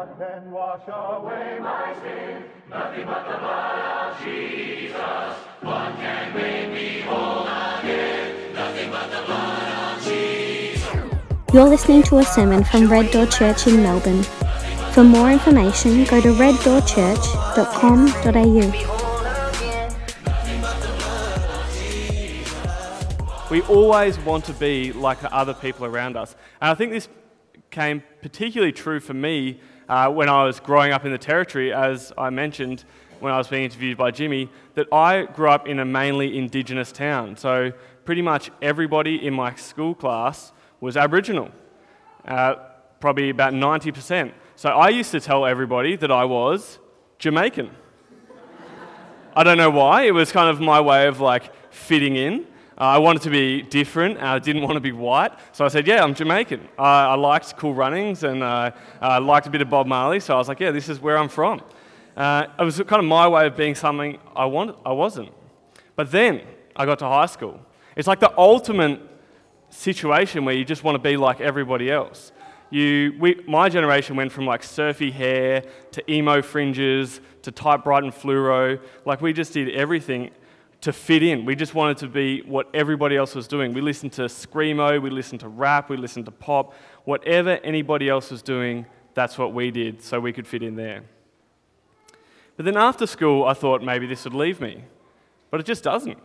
What can wash away my sin? Nothing but the blood of Jesus. What can make me whole again? Nothing but the blood of Jesus. You're listening to a sermon from Red Door Church in Melbourne. For more information, go to reddoorchurch.com.au. We always want to be like the other people around us. And I think this came particularly true for me uh, when I was growing up in the territory, as I mentioned when I was being interviewed by Jimmy, that I grew up in a mainly Indigenous town. So pretty much everybody in my school class was Aboriginal, uh, probably about 90%. So I used to tell everybody that I was Jamaican. I don't know why, it was kind of my way of like fitting in. Uh, I wanted to be different. I didn't want to be white. So I said, Yeah, I'm Jamaican. Uh, I liked cool runnings and uh, I liked a bit of Bob Marley. So I was like, Yeah, this is where I'm from. Uh, it was kind of my way of being something I, wanted, I wasn't. But then I got to high school. It's like the ultimate situation where you just want to be like everybody else. You, we, my generation went from like surfy hair to emo fringes to typewriter and fluoro. Like we just did everything to fit in. We just wanted to be what everybody else was doing. We listened to Screamo, we listened to rap, we listened to pop. Whatever anybody else was doing, that's what we did so we could fit in there. But then after school, I thought maybe this would leave me. But it just doesn't.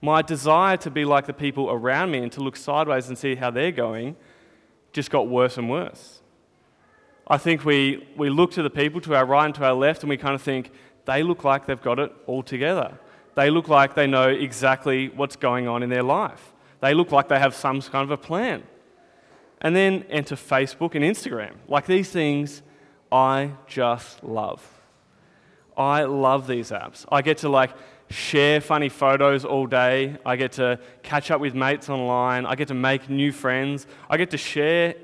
My desire to be like the people around me and to look sideways and see how they're going just got worse and worse. I think we, we look to the people to our right and to our left and we kind of think, they look like they've got it all together. They look like they know exactly what's going on in their life. They look like they have some kind of a plan. And then enter Facebook and Instagram. Like these things, I just love. I love these apps. I get to like share funny photos all day. I get to catch up with mates online. I get to make new friends. I get to share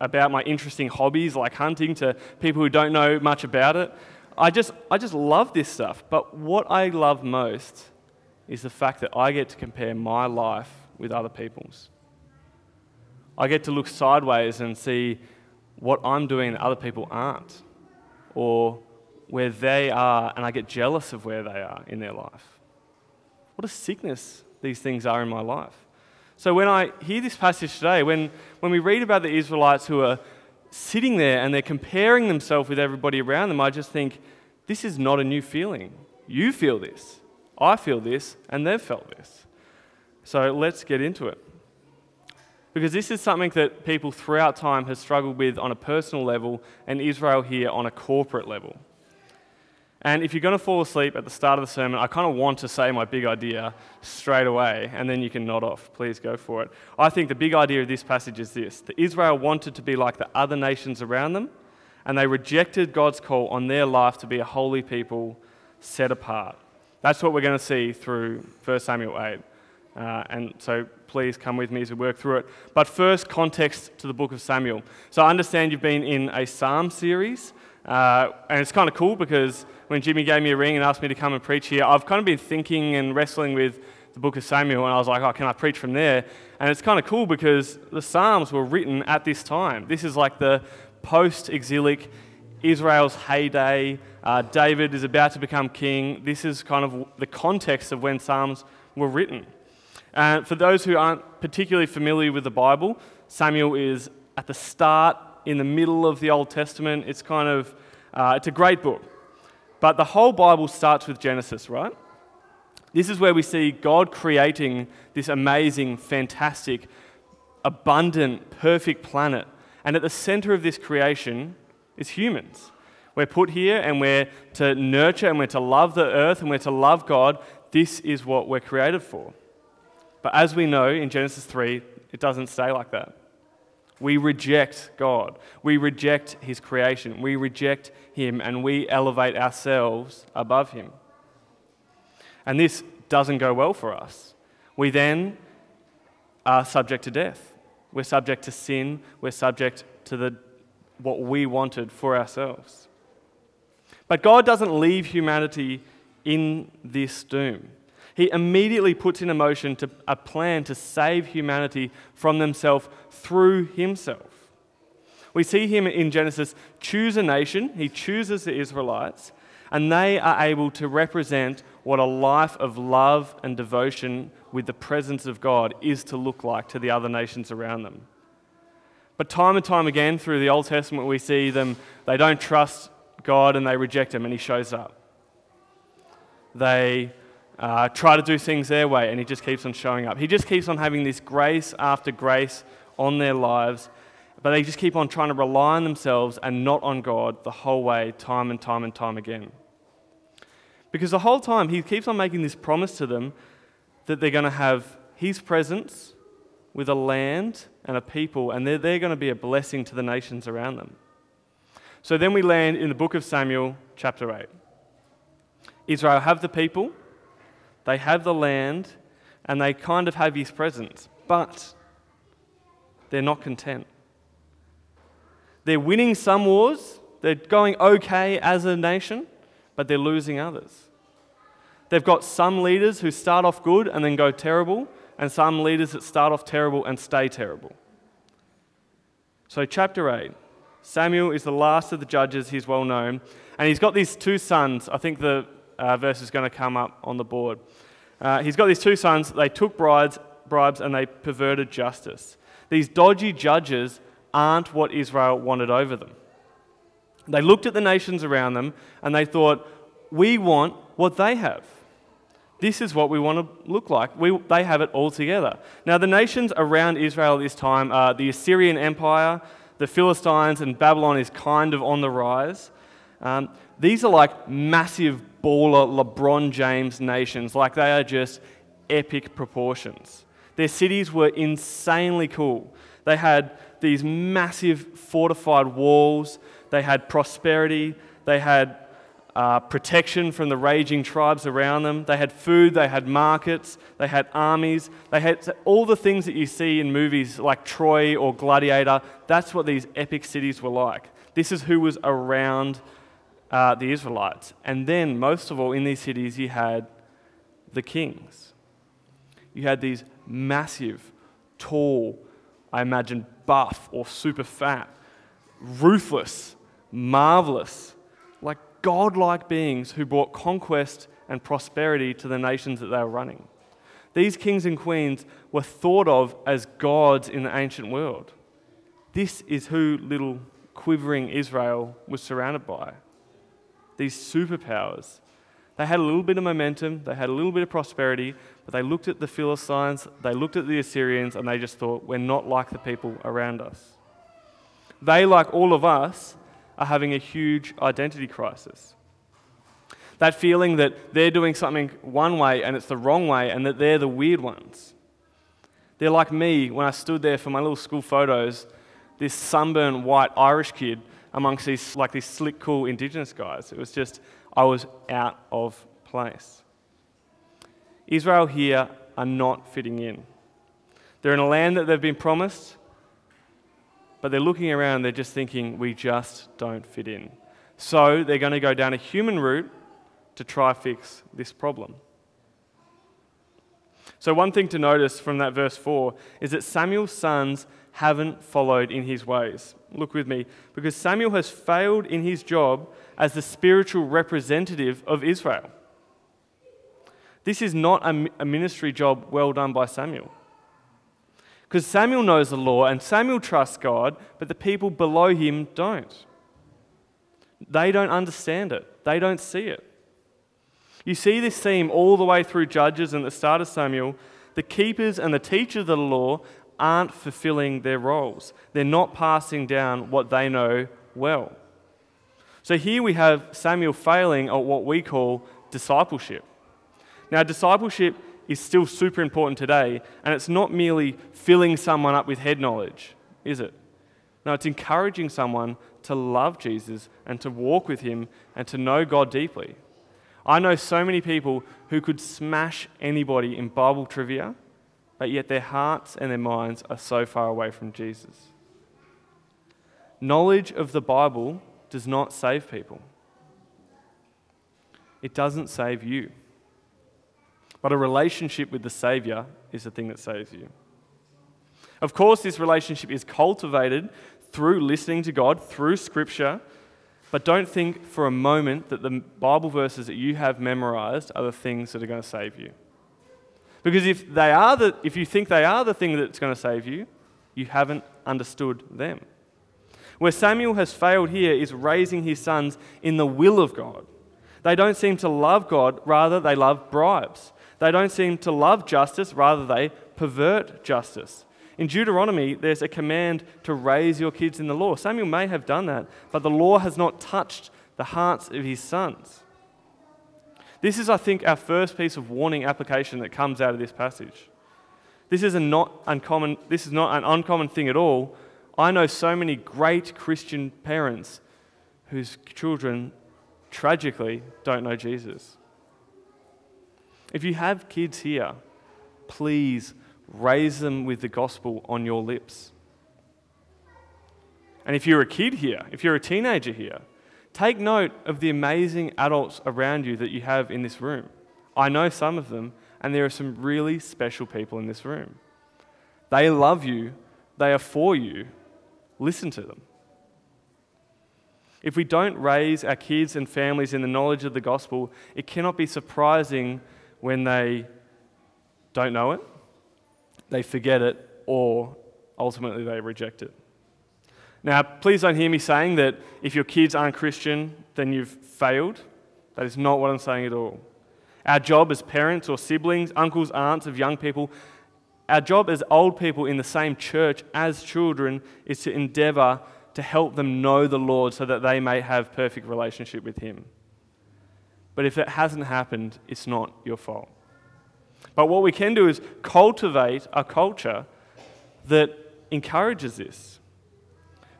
about my interesting hobbies like hunting to people who don't know much about it. I just, I just love this stuff. But what I love most is the fact that I get to compare my life with other people's. I get to look sideways and see what I'm doing that other people aren't, or where they are, and I get jealous of where they are in their life. What a sickness these things are in my life. So when I hear this passage today, when, when we read about the Israelites who are sitting there and they're comparing themselves with everybody around them, I just think, this is not a new feeling. You feel this, I feel this, and they've felt this. So let's get into it. Because this is something that people throughout time have struggled with on a personal level, and Israel here on a corporate level. And if you're going to fall asleep at the start of the sermon, I kind of want to say my big idea straight away, and then you can nod off. Please go for it. I think the big idea of this passage is this that Israel wanted to be like the other nations around them, and they rejected God's call on their life to be a holy people set apart. That's what we're going to see through 1 Samuel 8. Uh, and so please come with me as we work through it. But first, context to the book of Samuel. So I understand you've been in a psalm series, uh, and it's kind of cool because when Jimmy gave me a ring and asked me to come and preach here, I've kind of been thinking and wrestling with the book of Samuel, and I was like, oh, can I preach from there? And it's kind of cool because the Psalms were written at this time. This is like the post exilic Israel's heyday. Uh, David is about to become king. This is kind of the context of when Psalms were written. And for those who aren't particularly familiar with the Bible, Samuel is at the start, in the middle of the Old Testament. It's kind of, uh, it's a great book. But the whole Bible starts with Genesis, right? This is where we see God creating this amazing, fantastic, abundant, perfect planet. And at the center of this creation is humans. We're put here and we're to nurture and we're to love the earth and we're to love God. This is what we're created for. But as we know in Genesis 3, it doesn't stay like that. We reject God. We reject His creation. We reject Him and we elevate ourselves above Him. And this doesn't go well for us. We then are subject to death. We're subject to sin. We're subject to the, what we wanted for ourselves. But God doesn't leave humanity in this doom. He immediately puts in motion to, a plan to save humanity from themselves through himself. We see him in Genesis choose a nation, he chooses the Israelites, and they are able to represent what a life of love and devotion with the presence of God is to look like to the other nations around them. But time and time again through the Old Testament, we see them, they don't trust God and they reject Him, and He shows up. They uh, try to do things their way, and He just keeps on showing up. He just keeps on having this grace after grace on their lives, but they just keep on trying to rely on themselves and not on God the whole way, time and time and time again. Because the whole time, He keeps on making this promise to them that they're going to have His presence with a land and a people, and they're, they're going to be a blessing to the nations around them. So then we land in the book of Samuel, chapter 8. Israel have the people, they have the land, and they kind of have his presence, but they're not content. They're winning some wars, they're going okay as a nation, but they're losing others. They've got some leaders who start off good and then go terrible, and some leaders that start off terrible and stay terrible. So, chapter 8 Samuel is the last of the judges, he's well known, and he's got these two sons. I think the uh, verse is going to come up on the board. Uh, he's got these two sons, they took bribes, bribes and they perverted justice. These dodgy judges aren't what Israel wanted over them. They looked at the nations around them and they thought, we want what they have. This is what we want to look like. We, they have it all together. Now, the nations around Israel at this time are the Assyrian Empire, the Philistines, and Babylon is kind of on the rise. Um, these are like massive baller LeBron James nations, like they are just epic proportions. Their cities were insanely cool. They had these massive fortified walls, they had prosperity, they had uh, protection from the raging tribes around them. They had food, they had markets, they had armies, they had all the things that you see in movies like Troy or Gladiator. That's what these epic cities were like. This is who was around uh, the Israelites. And then, most of all, in these cities, you had the kings. You had these massive, tall, I imagine buff or super fat, ruthless, marvelous, like godlike beings who brought conquest and prosperity to the nations that they were running. These kings and queens were thought of as gods in the ancient world. This is who little quivering Israel was surrounded by. These superpowers. They had a little bit of momentum, they had a little bit of prosperity, but they looked at the Philistines, they looked at the Assyrians, and they just thought, we're not like the people around us. They, like all of us, are having a huge identity crisis. That feeling that they're doing something one way and it's the wrong way and that they're the weird ones. They're like me when I stood there for my little school photos, this sunburned white Irish kid amongst these like these slick cool indigenous guys. It was just I was out of place. Israel here are not fitting in. They're in a land that they've been promised, but they're looking around, they're just thinking, we just don't fit in. So they're going to go down a human route to try fix this problem. So, one thing to notice from that verse 4 is that Samuel's sons haven't followed in his ways. Look with me, because Samuel has failed in his job as the spiritual representative of Israel. This is not a ministry job well done by Samuel. Because Samuel knows the law and Samuel trusts God, but the people below him don't. They don't understand it, they don't see it. You see this theme all the way through Judges and the start of Samuel. The keepers and the teachers of the law aren't fulfilling their roles, they're not passing down what they know well. So here we have Samuel failing at what we call discipleship. Now, discipleship is still super important today, and it's not merely filling someone up with head knowledge, is it? No, it's encouraging someone to love Jesus and to walk with him and to know God deeply. I know so many people who could smash anybody in Bible trivia, but yet their hearts and their minds are so far away from Jesus. Knowledge of the Bible does not save people, it doesn't save you. But a relationship with the Savior is the thing that saves you. Of course, this relationship is cultivated through listening to God, through Scripture, but don't think for a moment that the Bible verses that you have memorized are the things that are going to save you. Because if, they are the, if you think they are the thing that's going to save you, you haven't understood them. Where Samuel has failed here is raising his sons in the will of God. They don't seem to love God, rather, they love bribes. They don't seem to love justice, rather, they pervert justice. In Deuteronomy, there's a command to raise your kids in the law. Samuel may have done that, but the law has not touched the hearts of his sons. This is, I think, our first piece of warning application that comes out of this passage. This is, a not uncommon, this is not an uncommon thing at all. I know so many great Christian parents whose children tragically don't know Jesus. If you have kids here, please raise them with the gospel on your lips. And if you're a kid here, if you're a teenager here, take note of the amazing adults around you that you have in this room. I know some of them, and there are some really special people in this room. They love you, they are for you. Listen to them. If we don't raise our kids and families in the knowledge of the gospel, it cannot be surprising when they don't know it, they forget it, or ultimately they reject it. Now, please don't hear me saying that if your kids aren't Christian, then you've failed. That is not what I'm saying at all. Our job as parents or siblings, uncles, aunts of young people, our job as old people in the same church as children is to endeavor to help them know the Lord so that they may have perfect relationship with him. But if it hasn't happened, it's not your fault. But what we can do is cultivate a culture that encourages this.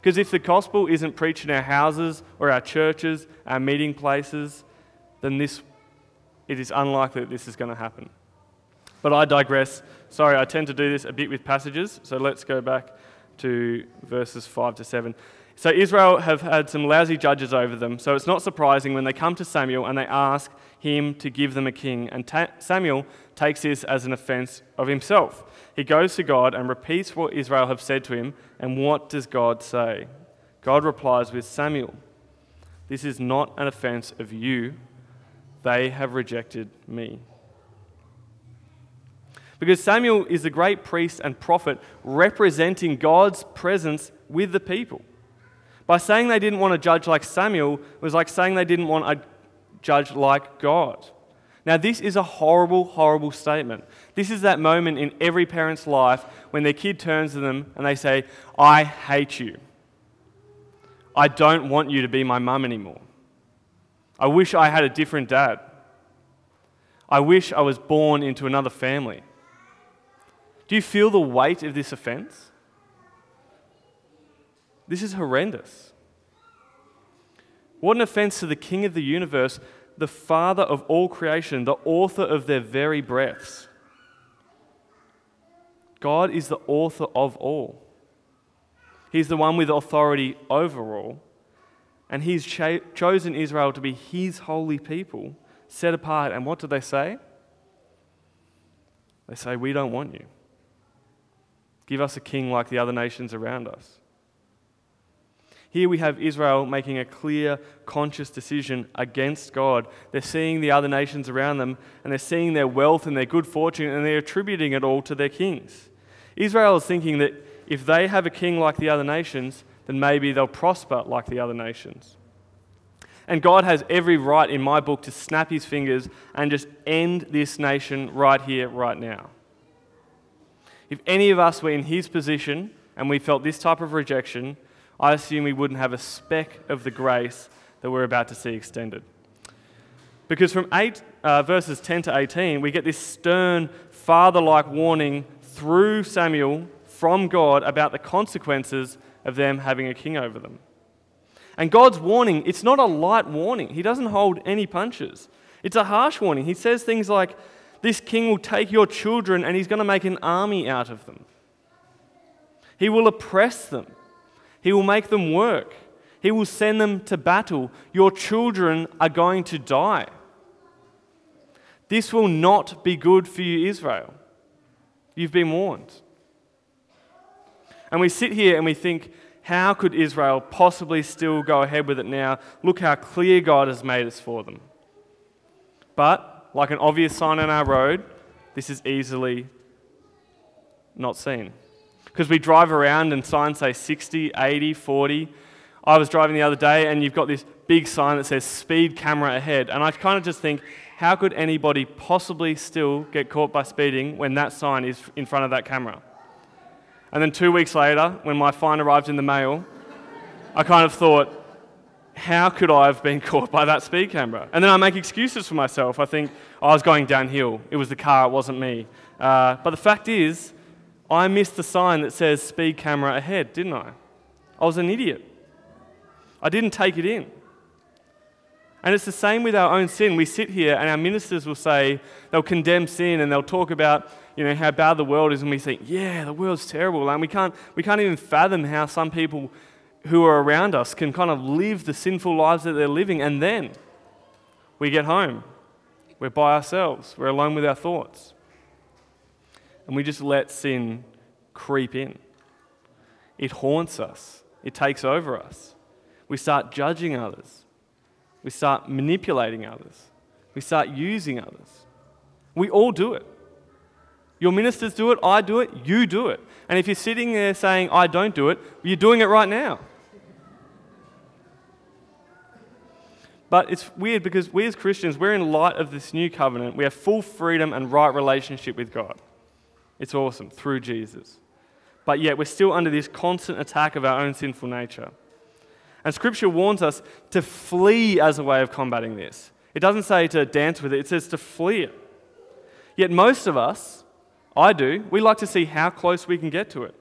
Because if the gospel isn't preached in our houses or our churches, our meeting places, then this, it is unlikely that this is going to happen. But I digress. Sorry, I tend to do this a bit with passages, so let's go back to verses 5 to 7. So Israel have had some lousy judges over them, so it's not surprising when they come to Samuel and they ask him to give them a king. And ta- Samuel takes this as an offense of himself. He goes to God and repeats what Israel have said to him, and what does God say? God replies with Samuel, This is not an offense of you, they have rejected me. Because Samuel is the great priest and prophet representing God's presence with the people. By saying they didn't want a judge like Samuel was like saying they didn't want a judge like God. Now, this is a horrible, horrible statement. This is that moment in every parent's life when their kid turns to them and they say, I hate you. I don't want you to be my mum anymore. I wish I had a different dad. I wish I was born into another family. Do you feel the weight of this offense? This is horrendous. What an offense to the King of the universe, the Father of all creation, the author of their very breaths. God is the author of all. He's the one with authority over all. And He's cho- chosen Israel to be His holy people, set apart. And what do they say? They say, We don't want you. Give us a king like the other nations around us. Here we have Israel making a clear, conscious decision against God. They're seeing the other nations around them and they're seeing their wealth and their good fortune and they're attributing it all to their kings. Israel is thinking that if they have a king like the other nations, then maybe they'll prosper like the other nations. And God has every right in my book to snap his fingers and just end this nation right here, right now. If any of us were in his position and we felt this type of rejection, I assume we wouldn't have a speck of the grace that we're about to see extended. Because from eight, uh, verses 10 to 18, we get this stern, father like warning through Samuel from God about the consequences of them having a king over them. And God's warning, it's not a light warning. He doesn't hold any punches. It's a harsh warning. He says things like, This king will take your children and he's going to make an army out of them. He will oppress them. He will make them work. He will send them to battle. Your children are going to die. This will not be good for you, Israel. You've been warned. And we sit here and we think, how could Israel possibly still go ahead with it now? Look how clear God has made it for them. But, like an obvious sign on our road, this is easily not seen. Because we drive around and signs say 60, 80, 40. I was driving the other day and you've got this big sign that says speed camera ahead. And I kind of just think, how could anybody possibly still get caught by speeding when that sign is in front of that camera? And then two weeks later, when my fine arrived in the mail, I kind of thought, how could I have been caught by that speed camera? And then I make excuses for myself. I think oh, I was going downhill. It was the car, it wasn't me. Uh, but the fact is, I missed the sign that says speed camera ahead, didn't I? I was an idiot. I didn't take it in. And it's the same with our own sin. We sit here and our ministers will say, they'll condemn sin and they'll talk about you know, how bad the world is, and we think, yeah, the world's terrible. And we can't, we can't even fathom how some people who are around us can kind of live the sinful lives that they're living. And then we get home, we're by ourselves, we're alone with our thoughts. And we just let sin creep in. It haunts us, it takes over us. We start judging others, we start manipulating others, we start using others. We all do it. Your ministers do it, I do it, you do it. And if you're sitting there saying, I don't do it, you're doing it right now. But it's weird because we as Christians, we're in light of this new covenant. We have full freedom and right relationship with God. It's awesome through Jesus. But yet we're still under this constant attack of our own sinful nature. And Scripture warns us to flee as a way of combating this. It doesn't say to dance with it, it says to flee it. Yet most of us, I do. We like to see how close we can get to it.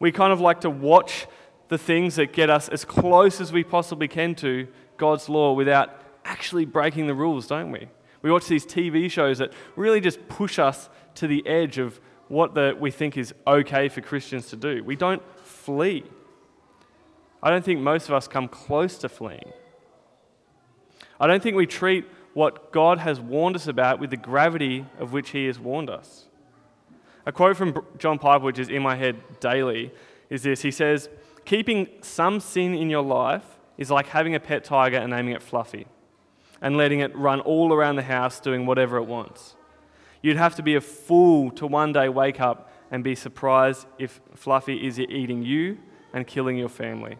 We kind of like to watch the things that get us as close as we possibly can to God's law without actually breaking the rules, don't we? We watch these TV shows that really just push us to the edge of what the, we think is okay for Christians to do. We don't flee. I don't think most of us come close to fleeing. I don't think we treat what God has warned us about with the gravity of which He has warned us. A quote from John Piper, which is in my head daily, is this He says, Keeping some sin in your life is like having a pet tiger and naming it Fluffy and letting it run all around the house doing whatever it wants. You'd have to be a fool to one day wake up and be surprised if Fluffy is eating you and killing your family.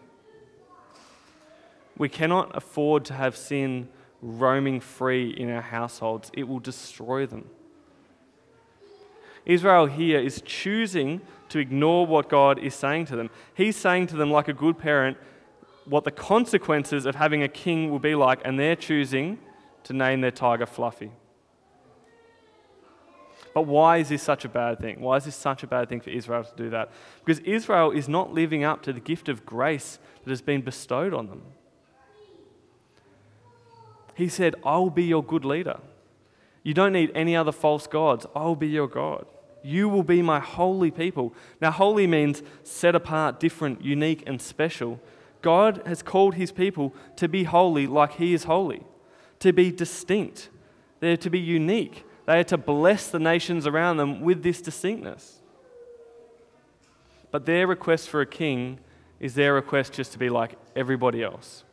We cannot afford to have sin roaming free in our households, it will destroy them. Israel here is choosing to ignore what God is saying to them. He's saying to them, like a good parent, what the consequences of having a king will be like, and they're choosing to name their tiger Fluffy. But why is this such a bad thing? Why is this such a bad thing for Israel to do that? Because Israel is not living up to the gift of grace that has been bestowed on them. He said, I will be your good leader. You don't need any other false gods. I will be your God. You will be my holy people. Now, holy means set apart, different, unique, and special. God has called his people to be holy like he is holy, to be distinct. They're to be unique. They are to bless the nations around them with this distinctness. But their request for a king is their request just to be like everybody else.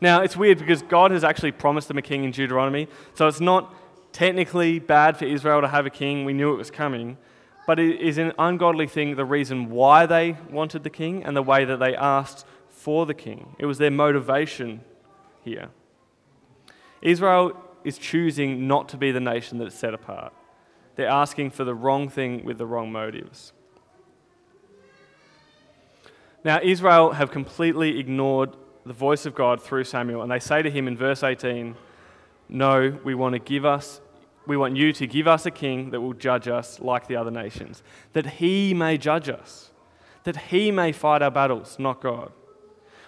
Now, it's weird because God has actually promised them a king in Deuteronomy, so it's not technically bad for Israel to have a king. We knew it was coming. But it is an ungodly thing the reason why they wanted the king and the way that they asked for the king. It was their motivation here. Israel is choosing not to be the nation that is set apart. They're asking for the wrong thing with the wrong motives. Now, Israel have completely ignored the voice of God through Samuel, and they say to him in verse 18, No, we want to give us, we want you to give us a king that will judge us like the other nations, that he may judge us, that he may fight our battles, not God.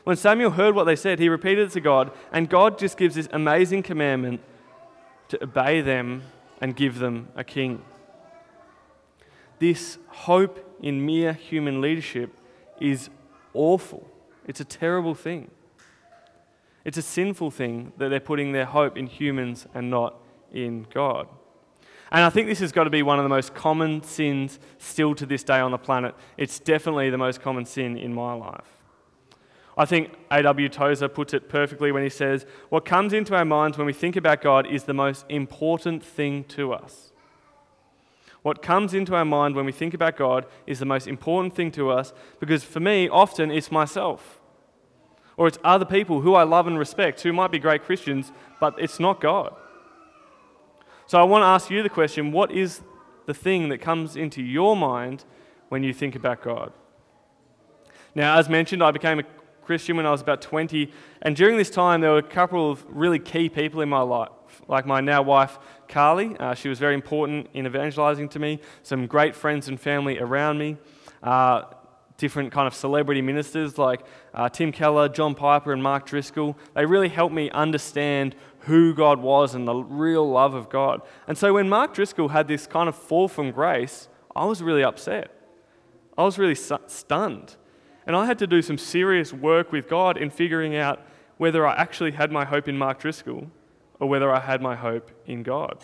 When Samuel heard what they said, he repeated it to God, and God just gives this amazing commandment to obey them and give them a king. This hope in mere human leadership is awful. It's a terrible thing. It's a sinful thing that they're putting their hope in humans and not in God. And I think this has got to be one of the most common sins still to this day on the planet. It's definitely the most common sin in my life. I think A.W. Tozer puts it perfectly when he says, What comes into our minds when we think about God is the most important thing to us. What comes into our mind when we think about God is the most important thing to us because for me, often it's myself. Or it's other people who I love and respect who might be great Christians, but it's not God. So I want to ask you the question what is the thing that comes into your mind when you think about God? Now, as mentioned, I became a Christian when I was about 20, and during this time, there were a couple of really key people in my life, like my now wife, Carly. Uh, she was very important in evangelizing to me, some great friends and family around me. Uh, different kind of celebrity ministers like uh, Tim Keller, John Piper, and Mark Driscoll. They really helped me understand who God was and the real love of God. And so when Mark Driscoll had this kind of fall from grace, I was really upset. I was really stunned. And I had to do some serious work with God in figuring out whether I actually had my hope in Mark Driscoll or whether I had my hope in God.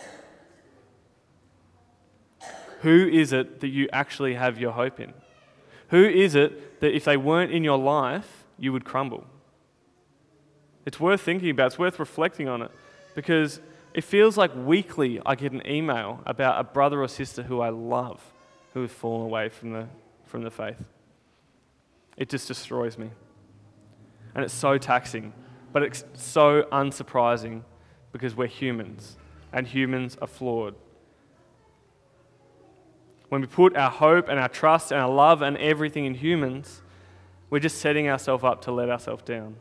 Who is it that you actually have your hope in? Who is it that if they weren't in your life, you would crumble? It's worth thinking about, it's worth reflecting on it because it feels like weekly I get an email about a brother or sister who I love who has fallen away from the, from the faith. It just destroys me. And it's so taxing, but it's so unsurprising because we're humans and humans are flawed. When we put our hope and our trust and our love and everything in humans, we're just setting ourselves up to let ourselves down.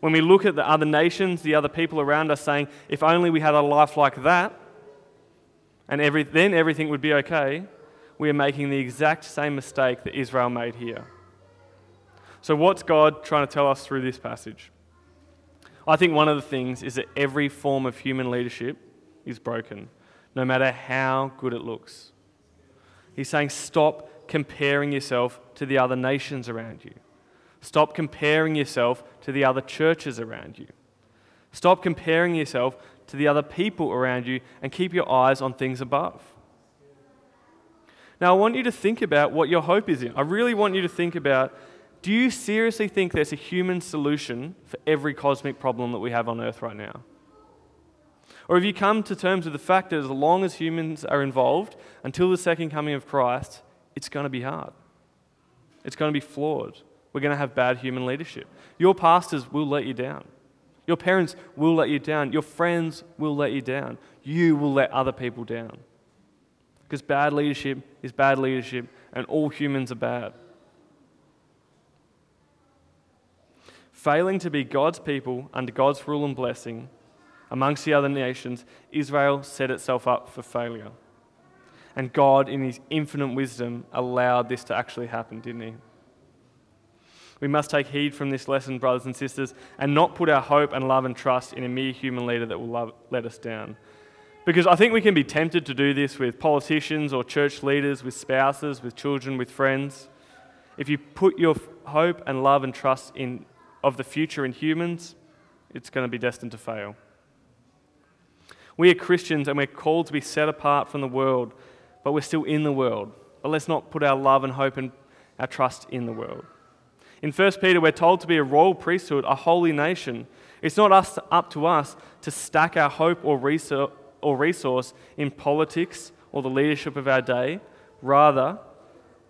When we look at the other nations, the other people around us, saying, if only we had a life like that, and every, then everything would be okay, we are making the exact same mistake that Israel made here. So, what's God trying to tell us through this passage? I think one of the things is that every form of human leadership is broken, no matter how good it looks. He's saying, stop comparing yourself to the other nations around you. Stop comparing yourself to the other churches around you. Stop comparing yourself to the other people around you and keep your eyes on things above. Now, I want you to think about what your hope is in. I really want you to think about do you seriously think there's a human solution for every cosmic problem that we have on earth right now? Or have you come to terms with the fact that as long as humans are involved, until the second coming of Christ, it's going to be hard? It's going to be flawed. We're going to have bad human leadership. Your pastors will let you down. Your parents will let you down. Your friends will let you down. You will let other people down. Because bad leadership is bad leadership, and all humans are bad. Failing to be God's people under God's rule and blessing amongst the other nations, Israel set itself up for failure. And God, in His infinite wisdom, allowed this to actually happen, didn't He? We must take heed from this lesson, brothers and sisters, and not put our hope and love and trust in a mere human leader that will love, let us down. Because I think we can be tempted to do this with politicians or church leaders, with spouses, with children, with friends. If you put your hope and love and trust in, of the future in humans, it's going to be destined to fail. We are Christians and we're called to be set apart from the world, but we're still in the world. But let's not put our love and hope and our trust in the world. In 1 Peter, we're told to be a royal priesthood, a holy nation. It's not us, up to us to stack our hope or resource in politics or the leadership of our day. Rather,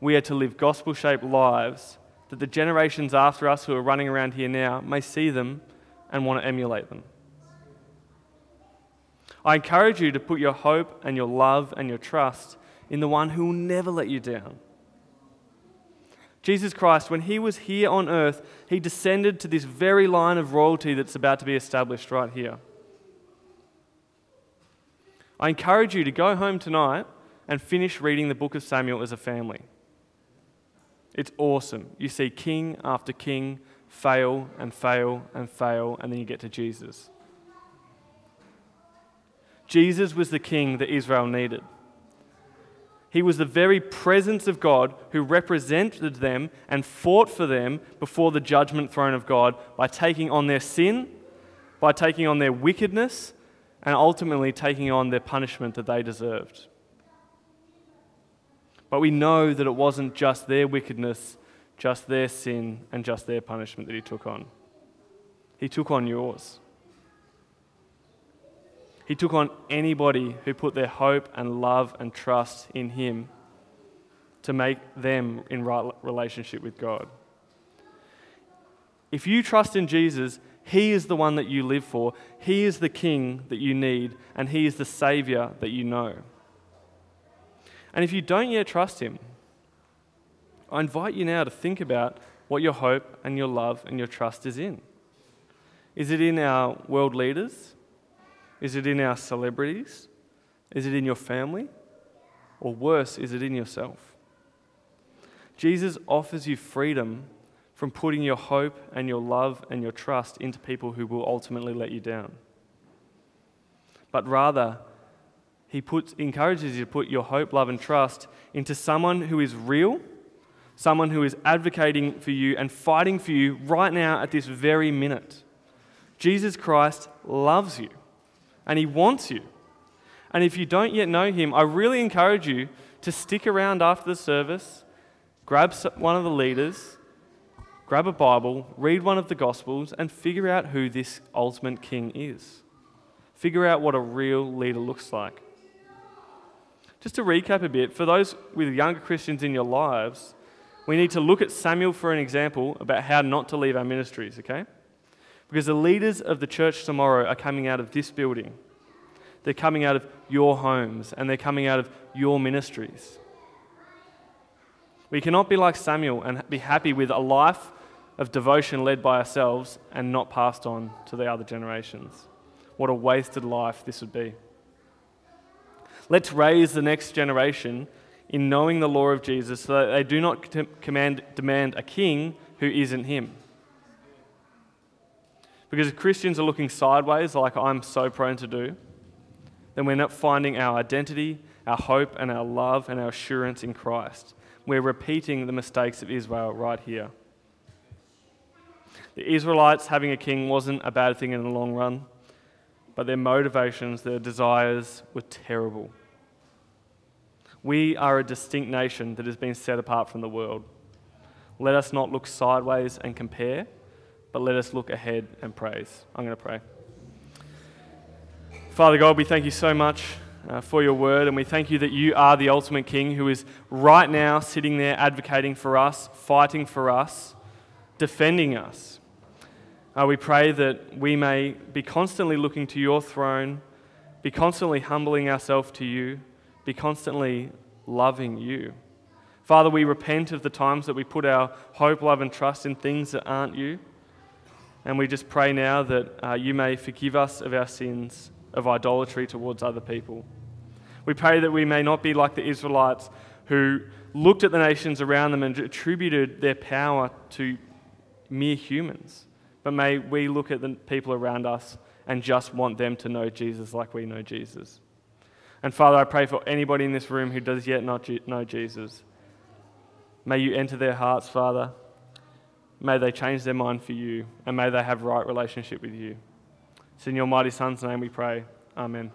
we are to live gospel shaped lives that the generations after us who are running around here now may see them and want to emulate them. I encourage you to put your hope and your love and your trust in the one who will never let you down Jesus Christ, when he was here on earth, he descended to this very line of royalty that's about to be established right here. I encourage you to go home tonight and finish reading the book of Samuel as a family. It's awesome. You see king after king fail and fail and fail, and then you get to Jesus. Jesus was the king that Israel needed. He was the very presence of God who represented them and fought for them before the judgment throne of God by taking on their sin, by taking on their wickedness, and ultimately taking on their punishment that they deserved. But we know that it wasn't just their wickedness, just their sin, and just their punishment that he took on. He took on yours. He took on anybody who put their hope and love and trust in him to make them in right relationship with God. If you trust in Jesus, He is the one that you live for. He is the King that you need, and He is the Savior that you know. And if you don't yet trust Him, I invite you now to think about what your hope and your love and your trust is in. Is it in our world leaders? Is it in our celebrities? Is it in your family? Or worse, is it in yourself? Jesus offers you freedom from putting your hope and your love and your trust into people who will ultimately let you down. But rather, he puts, encourages you to put your hope, love, and trust into someone who is real, someone who is advocating for you and fighting for you right now at this very minute. Jesus Christ loves you and he wants you. And if you don't yet know him, I really encourage you to stick around after the service, grab one of the leaders, grab a Bible, read one of the Gospels, and figure out who this ultimate king is. Figure out what a real leader looks like. Just to recap a bit, for those with younger Christians in your lives, we need to look at Samuel for an example about how not to leave our ministries, okay? Because the leaders of the church tomorrow are coming out of this building. They're coming out of your homes and they're coming out of your ministries. We cannot be like Samuel and be happy with a life of devotion led by ourselves and not passed on to the other generations. What a wasted life this would be. Let's raise the next generation in knowing the law of Jesus so that they do not command, demand a king who isn't him. Because if Christians are looking sideways, like I'm so prone to do, then we're not finding our identity, our hope, and our love and our assurance in Christ. We're repeating the mistakes of Israel right here. The Israelites having a king wasn't a bad thing in the long run, but their motivations, their desires were terrible. We are a distinct nation that has been set apart from the world. Let us not look sideways and compare, but let us look ahead and praise. I'm going to pray. Father God, we thank you so much uh, for your word, and we thank you that you are the ultimate King who is right now sitting there advocating for us, fighting for us, defending us. Uh, we pray that we may be constantly looking to your throne, be constantly humbling ourselves to you, be constantly loving you. Father, we repent of the times that we put our hope, love, and trust in things that aren't you. And we just pray now that uh, you may forgive us of our sins of idolatry towards other people. We pray that we may not be like the Israelites who looked at the nations around them and attributed their power to mere humans. But may we look at the people around us and just want them to know Jesus like we know Jesus. And Father, I pray for anybody in this room who does yet not know Jesus. May you enter their hearts, Father. May they change their mind for you, and may they have right relationship with you. It's in your mighty Son's name we pray. Amen.